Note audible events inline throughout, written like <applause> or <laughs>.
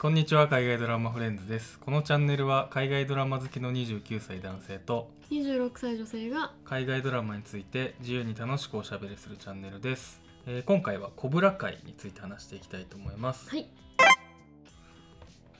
こんにちは海外ドラマフレンズです。このチャンネルは海外ドラマ好きの29歳男性と26歳女性が海外ドラマについて自由に楽しくおしゃべりするチャンネルです、えー今回はコブラ会について話していきたいと思います、はい。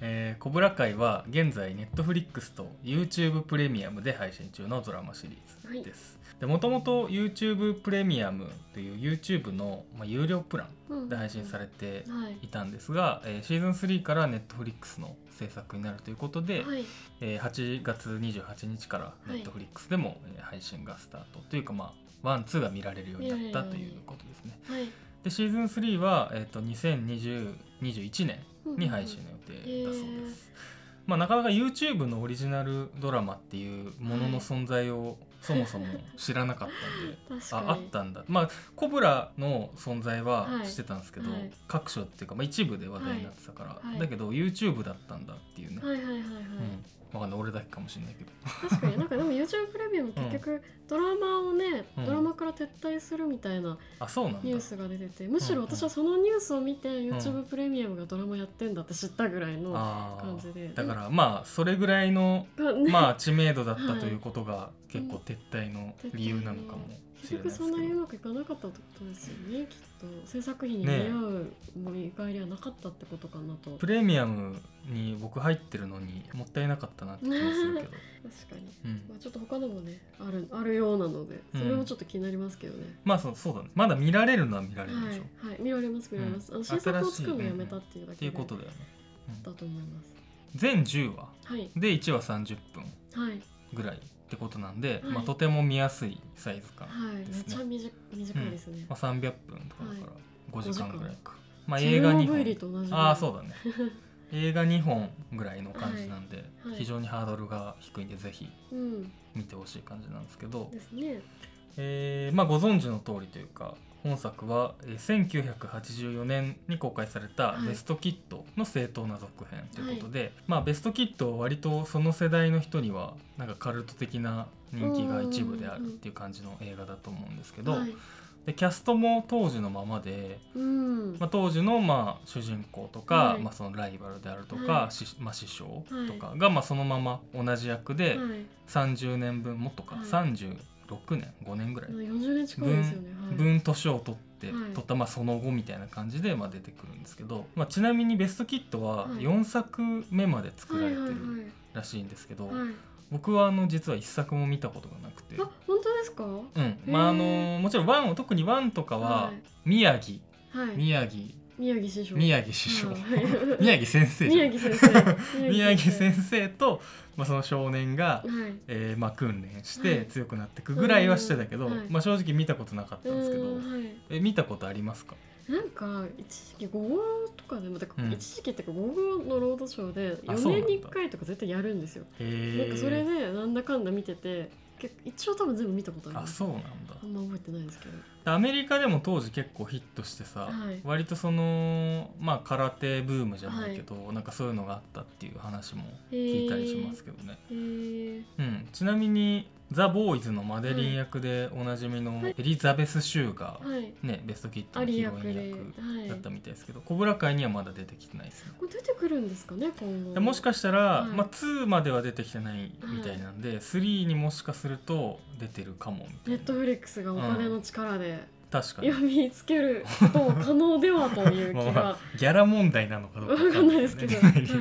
えーコブラ会は現在 Netflix と YouTube プレミアムで配信中のドラマシリーズです、でもともと YouTube プレミアムという YouTube の、まあ、有料プランで配信されてはい。いたんですが、えーシーズン3から Netflix の制作になるということで、はい。えー8月28日からい。Netflix でも、えー配信がスタートというかまあワンツーが見られるようになったということですね。はい。でシーズン3は、えー、と2020-21年に配信の予定だそうです。まあ、なかなか YouTube のオリジナルドラマっていうものの存在をそもそも知らなかったんで <laughs> ああったんだ。まあコブラの存在ははい。知ってたんですけど、はい。各所っていうか、まあ、一部で話題になってたから、はい。はい。だけど YouTube だったんだっていうね、はいはいはいはい、うん、わかんない。俺だけかもしれないけど。確かに。なんかでも YouTube プレミアム結局ドラマをね、うん。ドラマから撤退するみたいなニュースが出ててむしろ私はそのニュースを見て YouTube プレミアムがドラマやってんだって知ったぐらいの感じで。だからまあそれぐらいのまあ知名度だったはいということが <laughs> 結構撤退の理由なのかも。しれない結局そんなにうどまくいかなかったってことですよねきっと。制作費に見ね合う見返りはなかったってことかなと、プレミアムに僕入ってるのにもったいなかったなって気もするけど、<laughs> 確かに、うん。まあ、ちょっと他のもねあるあるようなのでそれもちょっと気になりますけどね、まあそうそうだね。まだ見られるのは見られるはいでしょ、はい見られます見られます、うん。あの新作を作るのやめたっていうだっていうことだよね、だと思います。全10話。はい。で1話30分はい。ぐらいってことなんで、はい。まあ、とても見やすいサイズ感、はい。めですね。っちゃ短短いですね、まあ、300分とかだから5時間ぐらいか、まあチ映画2ェルノブイ本ああそうだね。<laughs> 映画2本ぐらいの感じなんで、はい。非常にハードルが低いんでぜひうん。見てほしい感じなんですけど、ですね。えーまあ、ご存知の通りというか本作は、えー1984年に公開された「はい。ベストキット」の正当な続編ということで、まあ、ベストキットは割とその世代の人にはなんかカルト的な人気が一部であるっていう感じの映画だと思うんですけど、はい。でキャストも当時のままで、うん。まあ、当時のまあ主人公とか、はい。まあ、そのライバルであるとか、まあ、師匠とかがまあそのまま同じ役ではい。30年分もっとか、はい36年5年ぐらい。40年近いですよね。はい。分年を取って、はい。取ったまあその後みたいな感じでまあ出てくるんですけど、まあ、ちなみに「ベストキット」ははい。4作目まで作られてはいるらしいんですけど、僕はあの実は1作も見たことがなくて。あ本当ですか？うん。まああのもちろんワン特にワンとかははい。宮城、はい。宮城宮城師匠。宮城師匠、はい <laughs> 宮城先生宮城先生。<laughs> 宮城先生と、まあ、その少年が、はい。えーまあ、訓練しはい。て強くなっていくぐらいはしてたけど、うんはい。まあ、正直見たことなかったんですけど、うんはい。え見たことありますか？なんか一時期午後とかでもだからうん。一時期っていうか午後のロードショーで4あそうなんだ。年に1回とか絶対やるんですよ。へえなんかそれでなんだかんだ見てて結一応多分全部見たことありますあそうなんだ。あんま覚えてないですけど。アメリカでも当時結構ヒットしてさ、はい。割とそのまあ空手ブームじゃないけど、なんかそういうのがあったっていう話も聞いたりしますけどね、うん、ちなみにザ・ボーイズのマデリン役でおなじみのはいエリザベス・シューが、はいね、ベストキットアリのヒロイン役はいだったみたいですけど、コブラ会にはまだ出てきてないですね。出てくるんですかね今後。もしかしたら、はいまあ、2までは出てきてないみたいなんで、3にもしかすると出てるかもネットフリックスがお金の力で確かに。読みつけることも可能ではという気 <laughs> まあがギャラ問題なのかどうかわかんないですけど、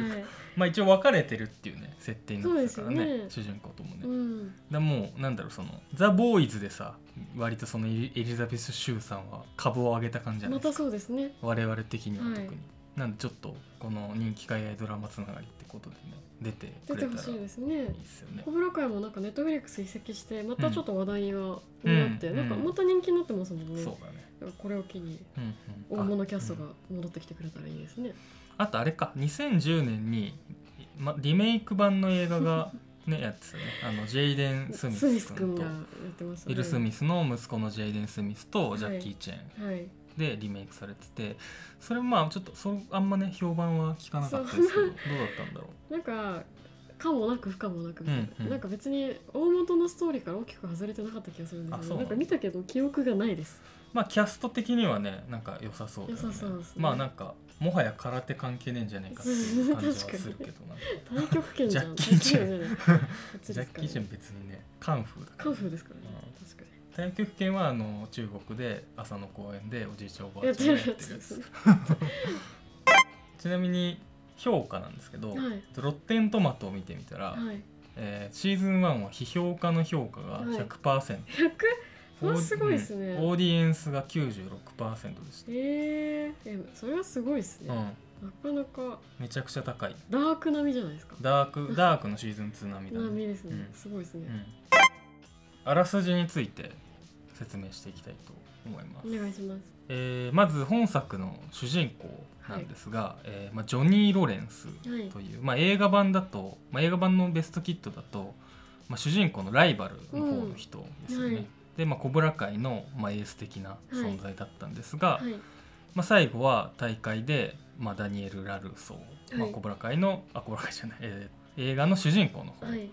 <laughs> まあ一応分かれてるっていうね設定になってたからねね。主人公ともね、い、うん。でもうなんだろうそのザ・ボーイズでさ割とそのエリザベス・シューさんは株を上げた感じじゃないまたですか、そうですね。我々的には特に、はい。なんでちょっとこの人気海外ドラマつながりってことでね出てくれたらいい出てほしいですね。ですよね。コブラ会もなんかネットフリックス移籍してまたちょっと話題が、うんになって、うんなんかまた人気になってますもんね、そうだね。だからこれを機にうん。うん。大物キャストあが戻ってきてくれたらいいですね、あとあれか2010年に、ま、リメイク版の映画がねやってたね。あのジェイデン・スミス君とウィル・スミスの息子のジェイデン・スミスとジャッキー・チェーンはい。でリメイクされててそれもまあちょっとそあんまね評判は聞かなかったですけどどうだったんだろなんかかもなく不可もなくみたいな、うんうん。なんか別に大元のストーリーから大きく外れてなかった気がするんですけどなんか見たけど記憶がないです。まあキャスト的にはねなんか良さそうだよね。良さそうですね。まあなんかもはや空手関係ねえんじゃないかっていう感じはするけどな太極拳じゃん。ジャッキーチェンンジャッキー・チェン別にねカンフーだカンフーですからね。うん。確かに。太極拳はあの中国で朝の公園でおじいちゃんおばあちゃんがやってるやつ <laughs> ね <laughs> ちなみに評価なんですけど、はい。ロッテントマトを見てみたら、はい。えーシーズン1は批評家の評価がはい。100%、100それはすごいですね。うんオーディエンスが96%でした、えー、えそれはすごいですね、うん、なかなか。めちゃくちゃ高い。ダーク並みじゃないですか。ダークダークのシーズン2並みだね、並みですね、うん。すごいですね、うん、あらすじについて説明していきたいと思います、お願いします。えーまず本作の主人公なんですが、えーまあ、ジョニー・ロレンスはいとい。う、まあ、映画版だと、まあ、映画版のベストキットだと、まあ、主人公のライバルの方の人ですよね。うん。はいで、まあ、コブラ界の、まあ、エース的な存在だったんですが、はいまあ、最後は大会で、まあ、ダニエル・ラルソー、まあ、はいコブラ界のあコブラ界じゃない、えー映画の主人公の方はい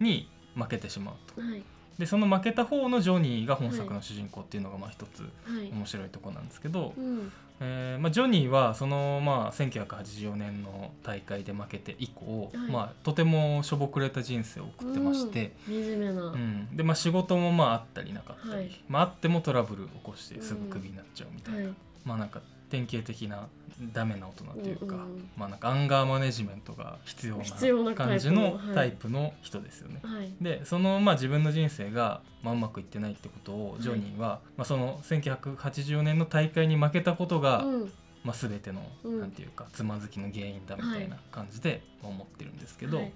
に負けてしまうと。はいでその負けた方のジョニーが本作の主人公っていうのがまあ一つはい面白いところなんですけど、うんえーまあ、ジョニーはその、まあ、1984年の大会で負けて以降、はい。まあ、とてもしょぼくれた人生を送ってまして、うん。惨めな、うん。でまあ、仕事もまああったりなかったり、はい。まあ、あってもトラブル起こしてすぐクビになっちゃうみたいな、はい。まあなんか典型的なダメな大人というか、うんうん。まあ、なんかアンガーマネジメントが必要な感じのはい。タイプの人ですよね。はい。でそのまあ自分の人生がまあうまくいってないってことをジョニーは、まあ、その1984年の大会に負けたことが、うん。まあ、全ての、うん。なんていうかつまずきの原因だみたいな感じでまあ思ってるんですけど、はい。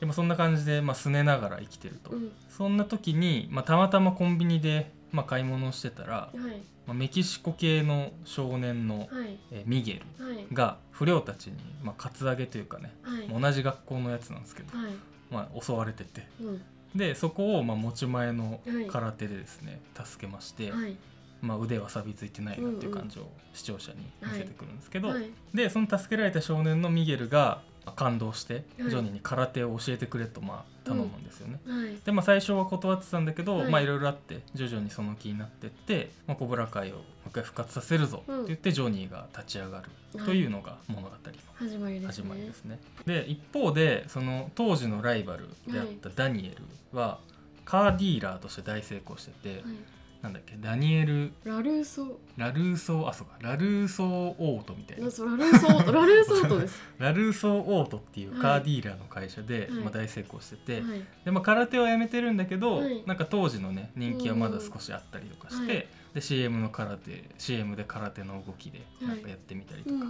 でもそんな感じで、まあ、拗ねながら生きてると、うん。そんな時に、まあ、たまたまコンビニで、まあ、買い物をしてたら、はいまあ、メキシコ系の少年の、はい。えーミゲルはい。が不良たちに、まあ、カツアゲというかねはい。同じ学校のやつなんですけど、はい。まあ、襲われてて。うん。でそこをまあ持ち前のはい。空手でですね助けまして、はい。まあ、腕は錆びついてないなっていう感じを視聴者に見せてくるんですけど、はい。でその助けられた少年のミゲルがまあ感動してジはい。ョニーに空手を教えてくれとまあ頼むんですよね。はい。でまあ最初は断ってたんだけど、はい。まあいろいろあって徐々にその気になってって、まあ、コブラ会をもう一回復活させるぞってうん言ってジョニーが立ち上がるはいというのが物語の始まりですね。始まりですね。で一方でその当時のライバルであったダニエルはカーディーラーとして大成功してて、はいなんだっけ？ダニエル・ラルーソラルーソー？あそうか。ラルーソーオートみたいな。ラルーソートラルーソートです。<laughs> ラルーソーオートっていうはいカーディーラーの会社で、はい。まあ、大成功してて、はい。でまあ、空手はやめてるんだけど、はい。なんか当時のね人気はまだ少しあったりとかして、で CM の空手 CM で空手の動きでなんかやってみたりとか、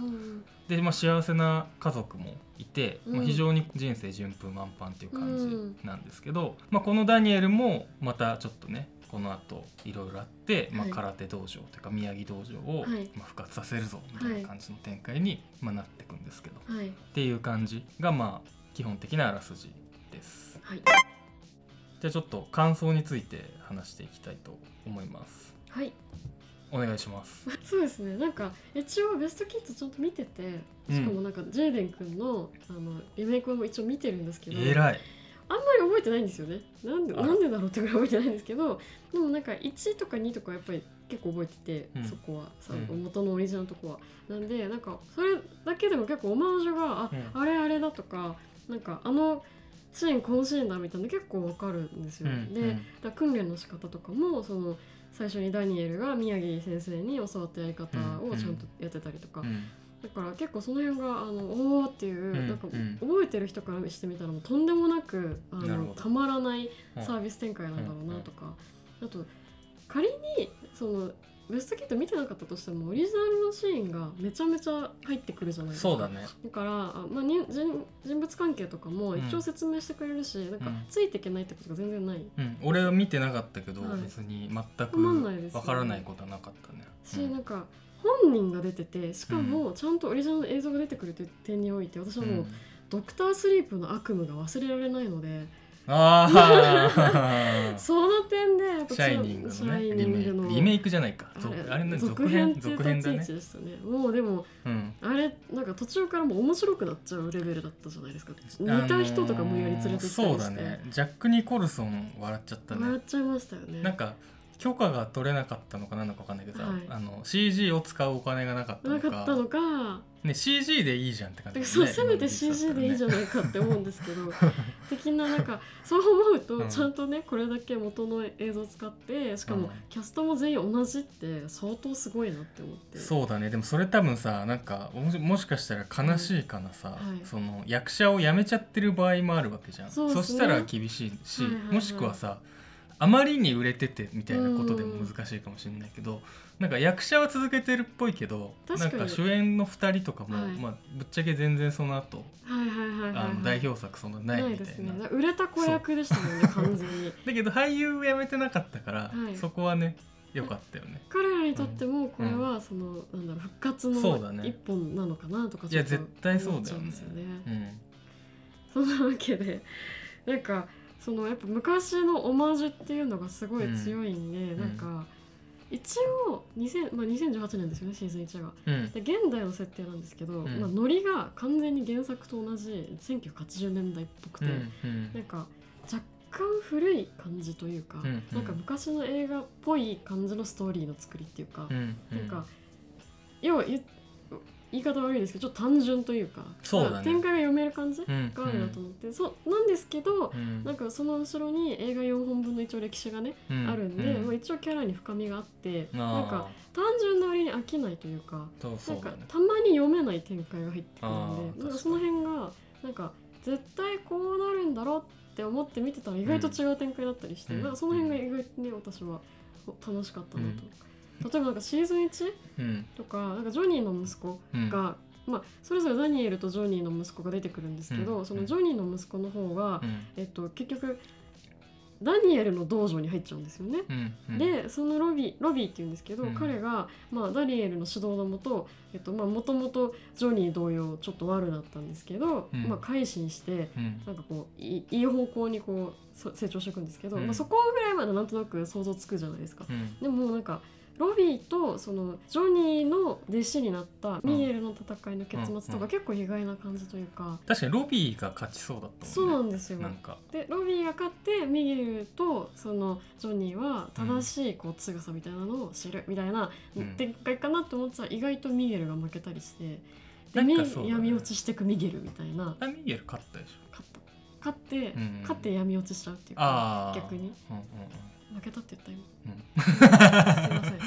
で、まあ、幸せな家族もいて、まあ、うん非常に人生順風満帆っていう感じなんですけど、まあ、このダニエルもまたちょっとねこの後いろいろあって、まあ、はい。空手道場というか宮城道場を、はい。まあ、復活させるぞみたいな感じの展開に、まあ、なっていくんですけど、はい。っていう感じがまあ基本的なあらすじです。はい。じゃあちょっと感想について話していきたいと思います。はい。お願いします。そうですね。なんか一応ベストキッズちゃんと見ててしかもなんかジェイデン君のあのリメイクも一応見てるんですけど。えらい。あんまり覚えてないんですよね。なんでなんでだろうってぐらい覚えてないんですけどでもなんか1とか2とかやっぱり結構覚えてて、うん。そこは。さ、うん。元のオリジナルのとこは。なんでなんかそれだけでも結構オマージュがあ,、うん。あれあれだとかなんかあのシーンこのシーンだみたいなの結構わかるんですよ、で、だ訓練の仕方とかもその最初にダニエルが宮城先生に教わったやり方をちゃんとやってたりとか、うんだから結構その辺があのおーっていう、うんなんかうん。覚えてる人からしてみたらもうとんでもなくあのたまらないうんサービス展開なんだろうなとか、あと仮にそのベストキット見てなかったとしてもオリジナルのシーンがめちゃめちゃ入ってくるじゃないですか。そうだね。だからあ、まあ、に人人物関係とかも一応説明してくれるし、なんかうんついていけないってことが全然ない。うん、俺は見てなかったけど、はい。別に全くわからないことはなかったね。し、うん。なんか本人が出ててしかもちゃんとオリジナルの映像が出てくるという点において私はもう、うん。ドクタースリープの悪夢が忘れられないので、ああ <laughs> その点でやっぱシャイニングのねグのリメイクリメイクじゃないか。続あれね続編続編だね。ね。もうでもうん。あれなんか途中からもう面白くなっちゃうレベルだったじゃないですか。似た人とか無理やり連れてきたりして、あのーそうだね。ジャック・ニコルソン笑っちゃったね。笑っちゃいましたよね。なんか許可が取れなかったのか何なのか分かんないけどさ、はい。あの CG を使うお金がなかったのか。なかったのか。ね、CG でいいじゃんって感じねそうせめて CG でいいじゃないかって思うんですけど <laughs> 的ななんかそう思うとうん。ちゃんとねこれだけ元の映像を使ってしかもうん。キャストも全員同じって相当すごいなって思って。そうだね。でもそれ多分さなんかもしもしかしたら悲しいかなさ、はい。その役者を辞めちゃってる場合もあるわけじゃん。そね。したら厳しいし、はいはいはい。もしくはさあまりに売れててみたいなことでも難しいかもしれないけど、なんか役者は続けてるっぽいけどなんか主演の2人とかも、はい。まあ、ぶっちゃけ全然その後、代表作そんなないみたいな。ね。売れた子役でしたもんね完全に。<laughs> だけど俳優辞めてなかったから、はい。そこはね良かったよね。彼らにとってもこれはその、なんだろう復活のそうだね。一本なのかなとかいや絶対そうだよね。うん。そんなわけでなんかそのやっぱ昔のオマージュっていうのがすごい強いんで、ん。なんか一応2000、まあ、2018年ですよねシーズン1が。うん。で現代の設定なんですけど、ん。まあ、ノリが完全に原作と同じ1980年代っぽくて、うんうん。なんか若干古い感じというか、なんか昔の映画っぽい感じのストーリーの作りっていうか、なんか要は言言い方悪いですけどちょっと単純というかそうだね。まあ展開が読める感じうん。があるなと思って、そうなんですけど、うん。なんかその後ろに映画4本分の一応歴史がね、うん。あるんで、うん。まあ、一応キャラに深みがあってなんか単純な割に飽きないというかそうそうんかたまに読めない展開が入ってくるあんーでなんかその辺がなんか絶対こうなるんだろうって思って見てたら意外と違う展開だったりして、うん。なんかその辺が意外とね私は楽しかったなと。例えばなんかシーズン1うん。とかなんかジョニーの息子うん。が、まあ、それぞれダニエルとジョニーの息子が出てくるんですけど、うん。そのジョニーの息子の方が、うん。えっと、結局ダニエルの道場に入っちゃうんですよね。でそのロビーロビーっていうんですけど、うん。彼が、まあ、ダニエルの指導のもともともとジョニー同様ちょっと悪だったんですけど、うん。まあ、改心してうん。なんかこういい方向にこうそ成長していくんですけど、うん。まあ、そこぐらいまでなんとなく想像つくじゃないですか。うん。でもなんかロビーとそのジョニーの弟子になったミゲルの戦いの結末とうんか結構意外な感じというか、確かにロビーが勝ちそうだったそうもんね。なんですよ。なんか。でロビーが勝ってミゲルとそのジョニーは正しいこう強さみたいなのを知るみたいなうん。展開かなと思ってたら意外とミゲルが負けたりしてでなんかそうだね。闇落ちしてくミゲルみたいな。あミゲル勝ったでしょ。勝った。勝って、うん勝って闇落ちしちゃうっていうかああ逆に。うんうん。負けたって言った今。うん。<laughs> すいません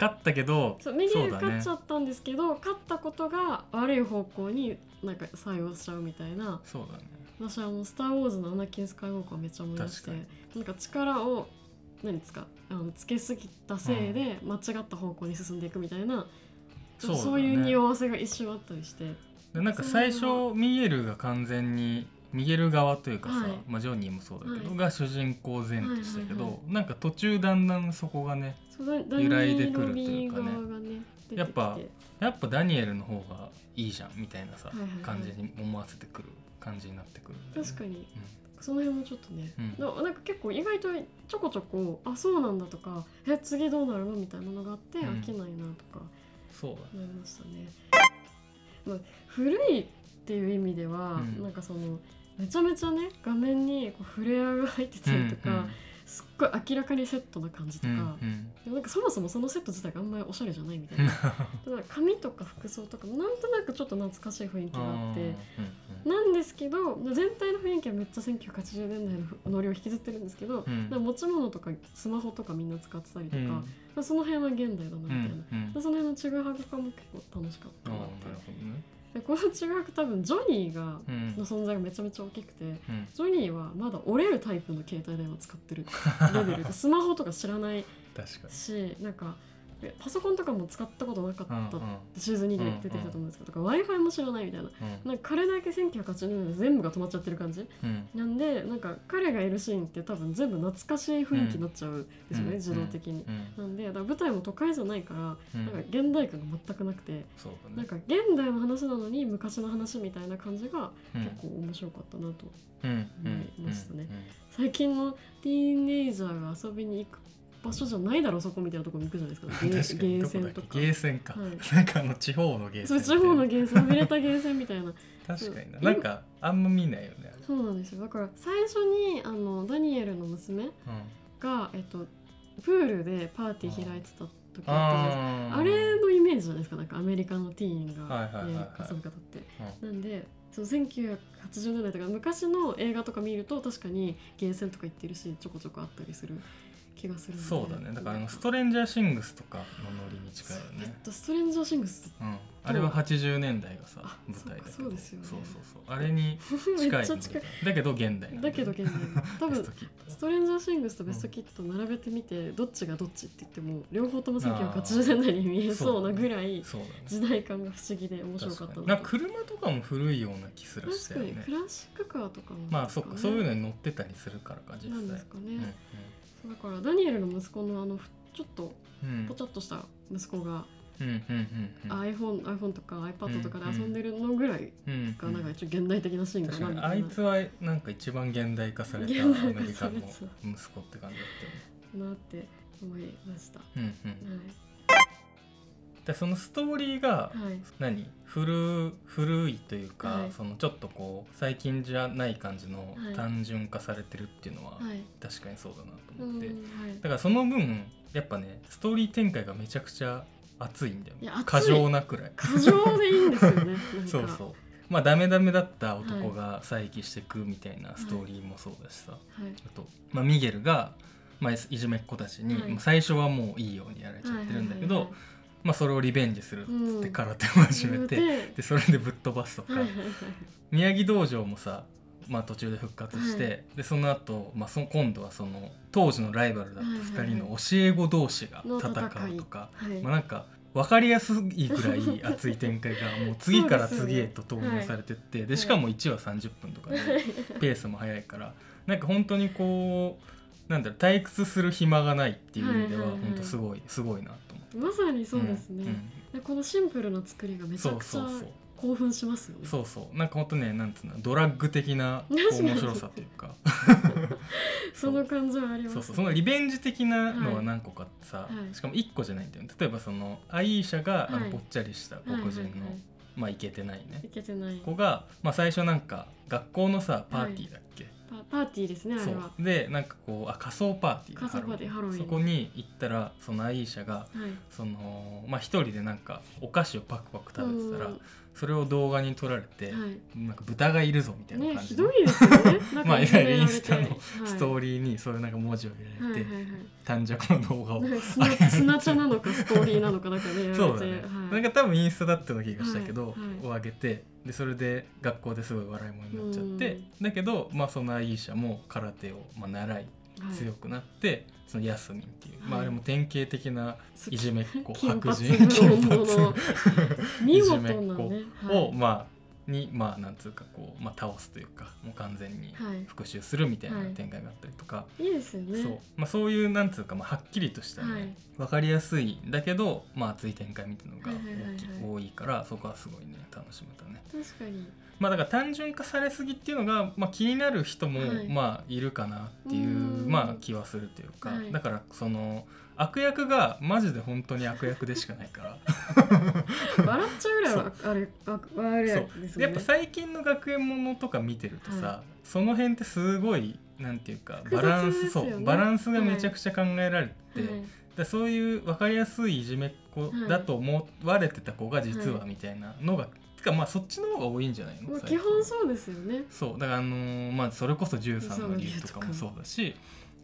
勝ったけどそうミゲルそうだね。勝っちゃったんですけど、勝ったことが悪い方向になんか作用しちゃうみたいな。そうだね。私はあの「スター・ウォーズ」のアナキン・スカイウォーカーをめっちゃ思い出して。確なんか力を何ですか？あのつけすぎたせいで間違った方向に進んでいくみたいな、そうだね。そういう匂わせが一瞬あったりして。でなんか最初ミゲルが完全にミゲル側というかさ、はい。まあ、ジョニーもそうだけど、はい。が主人公前としたけど、はいはいなんか途中だんだんそこがね揺らいでくるというかねねやっぱやっぱダニエルの方がいいじゃんみたいなさ、はいはいはい。感じに思わせてくる感じになってくる。ね、確かに。その辺もちょっとね、うん。ななんか結構意外とちょこちょこあそうなんだとかえ次どうなるのみたいなのがあってうん。飽きないなとかそうだね。ましたね。まあ、古いっていう意味では、うん。なんかそのめちゃめちゃね画面にこうフレアが入ってたりとか、すっごい明らかにセットな感じとか、うんうん。でもなんかそもそもそのセット自体があんまりおしゃれじゃないみたいな。だから髪とか服装とかもなんとなくちょっと懐かしい雰囲気があって。なんですけど全体の雰囲気はめっちゃ1980年代のノリを引きずってるんですけど、うん。持ち物とかスマホとかみんな使ってたりとか、うん。まあその辺は現代だなみたいな、うんうん。でその辺のちぐはぐ感も結構楽しかったなってねでこのちぐはぐ多分ジョニーがうん。の存在がめちゃめちゃ大きくてうん。ジョニーはまだ折れるタイプの携帯電話使ってるレベルで <laughs> スマホとか知らない確かに。しなんかえパソコンとかも使ったことなかったシーズン2で出てきたと思うんですけど、とか w i f i も知らないみたいな。うん。なんか彼だけ1980年で全部が止まっちゃってる感じ。うん。なんでなんか彼がいるシーンって多分全部懐かしい雰囲気になっちゃうんですよね、うん。自動的に。うん。なんでだから舞台も都会じゃないから、うん。なんか現代感が全くなくて、なんか現代の話なのに昔の話みたいな感じがうん。結構面白かったなと、思いましたね。うん最近のティーンエイジャーが遊びに行く場所じゃないだろそこみたいなところに行くじゃないですか。<laughs> ゲーセンとか。けゲーセンか、はい。<laughs> なんかあの地方のゲーセン地方のゲーセンフビれたゲーセンみたいな。確かにな。うんなんかあんま見ないよね。そうなんですよ。だから最初にあのダニエルの娘うが、えっと、プールでパーティー開いてた時ああれのイメージじゃないですか。なんかアメリカのティーンが、遊び方って。なんでその1980年代とか昔の映画とか見ると確かにゲーセンとか行ってるしちょこちょこあったりする気がするそうだね。だからあのストレンジャーシングスとかのノリに近いよね。とストレンジャーシングスうん、あれは80年代がさあ舞台だけど。そうですよね。そうそうそう。あれに <laughs> め近い。だけど現代だ。けど現代。多分ベストレンジャーシングスとベストキット並べてみてどっちがどっちって言っても両方とも1980年代に見えそうなぐらい時代感が不思議で面白かったな車とかも古いような気すらしね。確かに。クラシックカーとかもまあそっか。そういうのねに乗ってたりするからか実なんで際すかね、うんうんだからダニエルの息子のあのふちょっとうん。ぽちゃっとした息子が、iPhone, iPhone とか iPad とかで遊んでるのぐらいうんがなんか一応現代的なシーンかなみたいな。あいつはなんか一番現代化されたアメリカの息子って感じだったよね。<laughs> なって思いました。はうんうん。いでそのストーリーがはい。何？古古いというか、はい。そのちょっとこう最近じゃない感じのはい。単純化されてるっていうのははい。確かにそうだなとうん思って、はい。だからその分やっぱねストーリー展開がめちゃくちゃ熱いんだよいや熱い。過剰なくらい。過剰でいいんですよね。<laughs> そうそう。まあダメダメだった男が再起してくみたいなストーリーもそうだしさ、はい。あと、まあ、ミゲルが、まあ、いじめっ子たちに、最初はもういいようにやられちゃってるんだけど、まあ、それをリベンジするっつってうん。空手を始めて、はいはいでそれでぶっ飛ばすとか、はいはいはい宮城道場もさ、まあ、途中で復活して、でその後、まあそ今度はその当時のライバルだった2人の教え子同士がの戦うとか、はい。まあ、なんか分かりやすいぐらい熱い展開がもう次から次へと投入されてってで,、しかも1話30分とかでペースも速いからなんか本当にこうなんだろう退屈する暇がないっていう意味でははいはいはい本当すごい。すごいなと思って。まさにそうですね。このシンプルな作りがめちゃくちゃそうそうそう。興奮しますよね。そうそう。なんか本当ねなんつうのドラッグ的な面白さというか。<laughs> その感じはあります、そうそうそのリベンジ的なのははい何個かってさ、はい。しかも1個じゃないんだよね。例えばそのアイーシャが、あはい。のぽっちゃりした黒人の、はいはい。はいまあイケてないね。いけてない。子が、まあ、最初なんか学校のさパーティーだっけ、パパーティーですねあそれは。うでなんかこうあ仮装パーティー仮装パーティーハロウィン。そこに行ったらそのアイーシャがはい。そのまあ一人でなんかお菓子をパクパク食べてたらうんそれを動画に撮られて、はい。なんか豚がいるぞみたいなね感じの、ひどいですよね。<laughs> まあいわゆるインスタのはい。ストーリーにそういうなんか文字を入れて、はいはいはい。短尺の動画を砂砂茶なのかストーリーなのかなんかねそうだね、はい、なんか多分インスタだったような気がしたけど、を上げてでそれで学校ですごい笑い物になっちゃって、うだけど、まあ、そのアイーシャも空手をまあ習いはい。強くなって、そのヤスミンっていう、まあ、はい。あれも典型的ないじめっ子 <laughs> 金白髪人金ブロンドの。髪 <laughs> 見事いじめっなね子を、まあにまあなんつうかこう、まあ、倒すというかもう完全にはい。復讐するみたいなはい。展開があったりとか、いいですよね。そう。まあ、そういうなんつうか、まあ、はっきりとしたね、はい。分かりやすいんだけど、まあ、熱い展開みたいなのが多いからそこはすごいね楽しめたね。確かに。まあだから単純化されすぎっていうのが、まあ、気になる人も、はい。まあいるかなっていううん。まあ気はするというか、はい。だからその悪役がマジで本当に悪役でしかないから。笑っちゃうぐらいはあれあ悪いですよね。やっぱ最近の学園ものとか見てるとさ、はその辺ってすごいなんていうかバランス、ねそう。バランスがめちゃくちゃ考えられてて、はい。でそういう分かりやすいいじめっ子だと思われてた子が実はみたいなのが、てかまあそっちの方が多いんじゃないの？まあ基本そうですよね。そう。だからあのーまあそれこそ13の理由とかもそうだし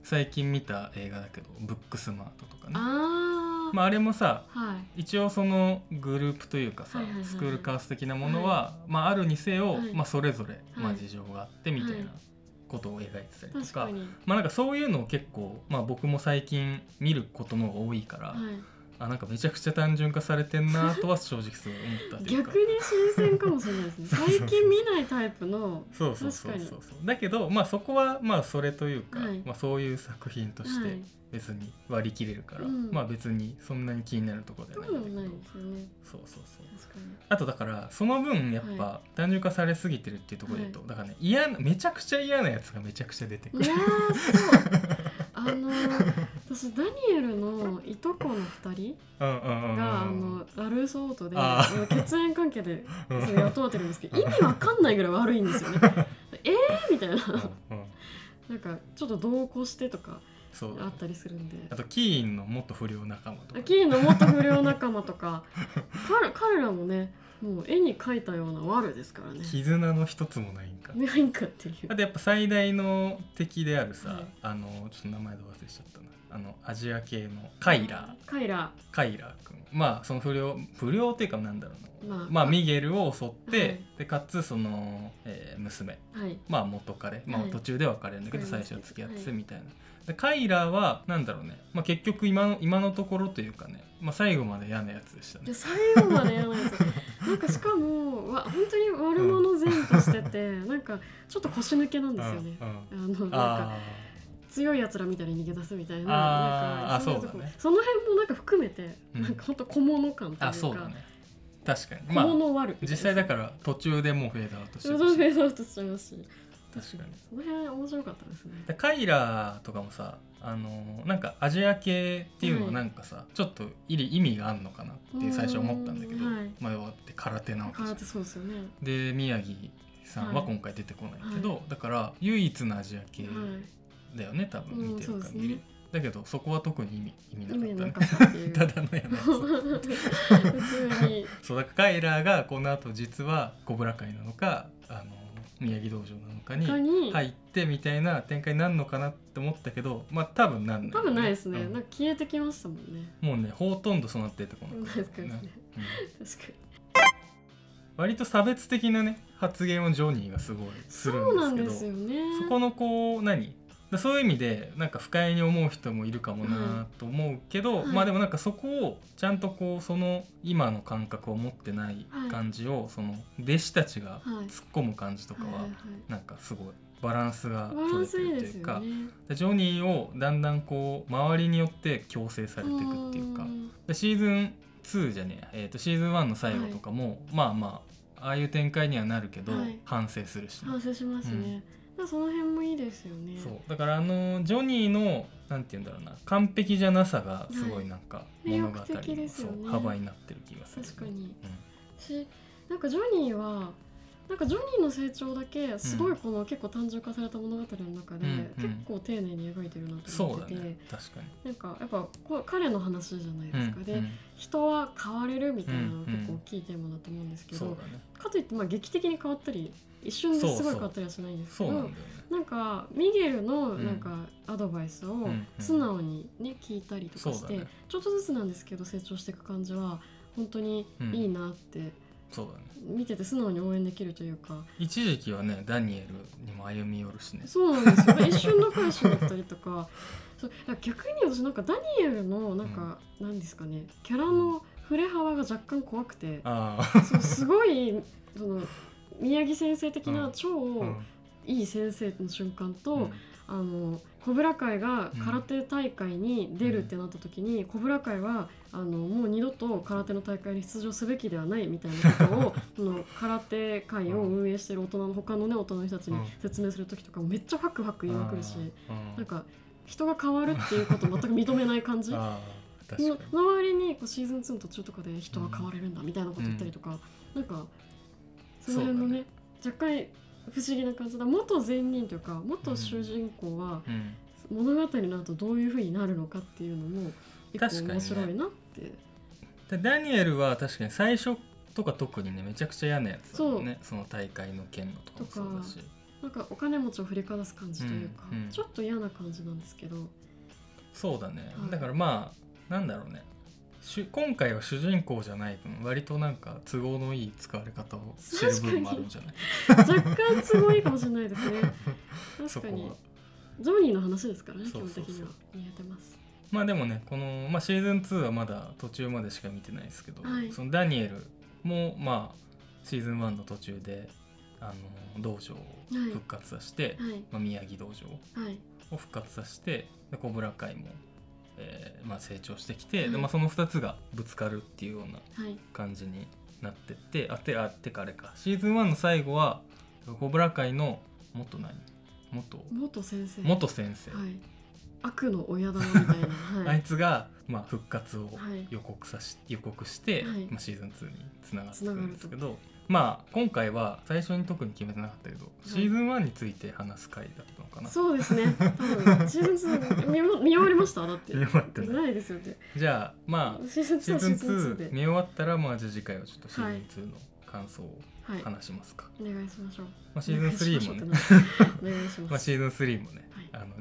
最近見た映画だけど「ブックスマート」とかね。あー。まあ、あれもさはい。一応そのグループというかさ、はいはいはいはい。スクールカースト的なものは、まあ、あるにせよ、はい。まあ、それぞれ、まあ、はい事情があってみたいはい。なことを描いてたりとか,、まあ、なんかそういうのを結構、まあ、僕も最近見ることの方が多いから、はいあなんかめちゃくちゃ単純化されてんなとは正直すごい思ったというか。逆に新鮮かもしれないですね。そうそうそう最近見ないタイプの。そうそうそうそう。確そうだけどまあそこはまあそれというか、はい。まあ、そういう作品としてはい。別に割り切れるから、うん。まあ別にそんなに気になるところではないんだけど。ですよね。そうそうそう。あとだからその分やっぱは単純化されすぎてるっていうところで言うと、だからね嫌なめちゃくちゃ嫌なやつがめちゃくちゃ出てくる。いやーそうあの私ダニエルのいとこの二人があのラルーソオー。トで血縁関係で雇われてるんですけど意味わかんないぐらい悪いんですよね。<laughs> えー？みたいな。なんかちょっと同行してとかそうあったりするんで。あとキーンの元不良仲間とか。キーンの元不良仲間とか。彼彼らもねもう絵に描いたような悪ですからね。絆の一つもないんか。ないんかっていう。あとやっぱ最大の敵であるさ、はい。あのちょっと名前で忘れちゃったな。あのアジア系のカイラカイラカイラ君まあその不良不良っていうかなんだろうな。まあ。まあミゲルを襲って、はい。でかつその、えー娘。はい。まあ元彼、まあはい。途中で別れるんだけど、最初ますけど付き合ってみたいな、でカイラはなんだろうね、まあ、結局今の今のところというかね、まあ、最後まで嫌なやつでしたね。で最後までやらないですよなんかしかもわ本当に悪者前としてて、<laughs> なんかちょっと腰抜けなんですよね、うんうん。あのなんかあ強いやつらみたいに逃げ出すみたいななんかそね。その辺もなんか含めて、うん。なんか本当小物感というかそうだね。確かに。小まあ実際だから途中でもうフェードアウトしてそるし。のフェードアウトしちゃいますし確かに。その辺面白かったですね。でカイラとかもさあのなんかアジア系っていうのはなんかさ、ちょっと意味意味があるのかなって最初思ったんだけど、うんはい。まあ要はって空手なわけ空手そうですよね。で宮城さんははい。今回出てこないけど、はだから唯一のアジア系はいだよね多分うん見てる限り、ねだけどそこは特に意味意味ななかったねたただのやつ。<laughs> 普通に。そうだからカイラがこの後実はコブラ会なのかあの宮城道場なのかに入ってみたいな展開になるのかなって思ったけどまあ多分なんないよ多分ないですね、うん。なんか消えてきましたもんね。もうねほとんどそうなっててこのないですかねうん。確かに。割と差別的なね発言をジョニーがすごいするそうなんんでですすけどよね。そこのこう何？だそういう意味でなんか不快に思う人もいるかもなと思うけど、はい。まあでもなんかそこをちゃんとこうその今の感覚を持ってない感じを、その弟子たちがはい。突っ込む感じとかははいはいなんかすごいバランスが取れてるというかジョニーをだんだんこう周りによって強制されていくっていうかでシーズン2じゃねえ、えー、とシーズン1の最後とかも、まあまあああいう展開にはなるけど、はい。反省するしね、反省しますね、だからその辺もいいですよね。そう。だからあのジョニーのなんて言うんだろうな。完璧じゃなさがすごいなんかい物語の、魅力的ですよね。幅になってる気がする。確かに。うしなんかジョニーはなんかジョニーの成長だけすごいこの結構単純化された物語の中で、うんうん。結構丁寧に描いてるなと思ってて、うだね。確かに。なんかやっぱ彼の話じゃないですか、で、うん。人は変われるみたいなの結構大きいテーマだと思うんですけど、ね。かといってまあ劇的に変わったり一瞬ですごい変わったりはしないんですけどね。なんかミゲルのうんなんかアドバイスをんうん。素直にね聞いたりとかして、ちょっとずつなんですけど成長していく感じは本当にいいなって、そうだね。見てて素直に応援できるというか。一時期はねダニエルにも歩み寄るしね。そうなんですよ <laughs> 一瞬仲良しになったりとか。そう逆に私なんかダニエルのなんか、なんですかね。キャラの振れ幅が若干怖くて、あそうすごいその宮城先生的うなん。超うん。いい先生の瞬間と、うんあのコブラ会が空手大会に出るってなった時に、コブラ会はあのもう二度と空手の大会に出場すべきではないみたいなことをその空手会を運営してる大人の他のね大人の人たちにうん説明する時とかもめっちゃファクファク言いまくるし、うんなんか人が変わるっていうことを全く認めない感じ。の周りにこうシーズン2の途中とかで人は変われるんだみたいなこと言ったりとか、なんかその辺のね。若干不思議な感じだ。元善人というか元主人公はうん。物語になるとどういうふうになるのかっていうのも結構面白いなって、でダニエルは確かに最初とか特にねめちゃくちゃ嫌なやつだね。その大会の件のとかもそうだし。なんかお金持ちを振りかざす感じというか、うんうん。ちょっと嫌な感じなんですけど。そうだね、はい。だからまあなんだろうね今回は主人公じゃない分割となんか都合のいい使われ方をしてる部分もあるんじゃない？若干都合いいかもしれないですね。<laughs> 確かに。は。ジョニーの話ですからね基そうそうそう。本的には。見えてます。まあでもねこの、まあ、シーズン2はまだ途中までしか見てないですけど、はい。そのダニエルもまあシーズン1の途中であの道場を復活させて、はい。まあ、宮城道場はい。を復活させてでコブラ会も、えーまあ、成長してきて、はいでまあ、その2つがぶつかるっていうようなはい。感じになってってあてあてかあれか。シーズン1の最後はコブラ会の元何？元。元先生。元先生。はい。悪の親玉みたいな、<laughs> はあいい、つが、まあ、復活をはい。予告さし予告して、はい。まあ、シーズン2につながっていくんですけどまあ今回は最初に特に決めてなかったけど、シーズン1について話す回だったのかな。そうですね。<laughs> 多分シーズン2見も見終わりました？だって。見終わってない。ですよね。じゃあまあシーズン2はシシーズンーズン2 2で。見終わったらまあじゃあ次回はちょっとシーズン2の感想をはい話しますか、お願いしましょう。まあ、シーズン3もね。お願いしましょうってなお願いし <laughs> まあ、シーズン3もね、はい。あの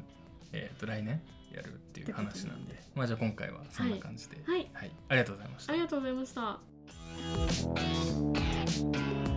えー、と来年やるっていう話なんで。まあじゃあ今回はそんな感じで、はい。はい、ありがとうございました。ありがとうございました Thank you.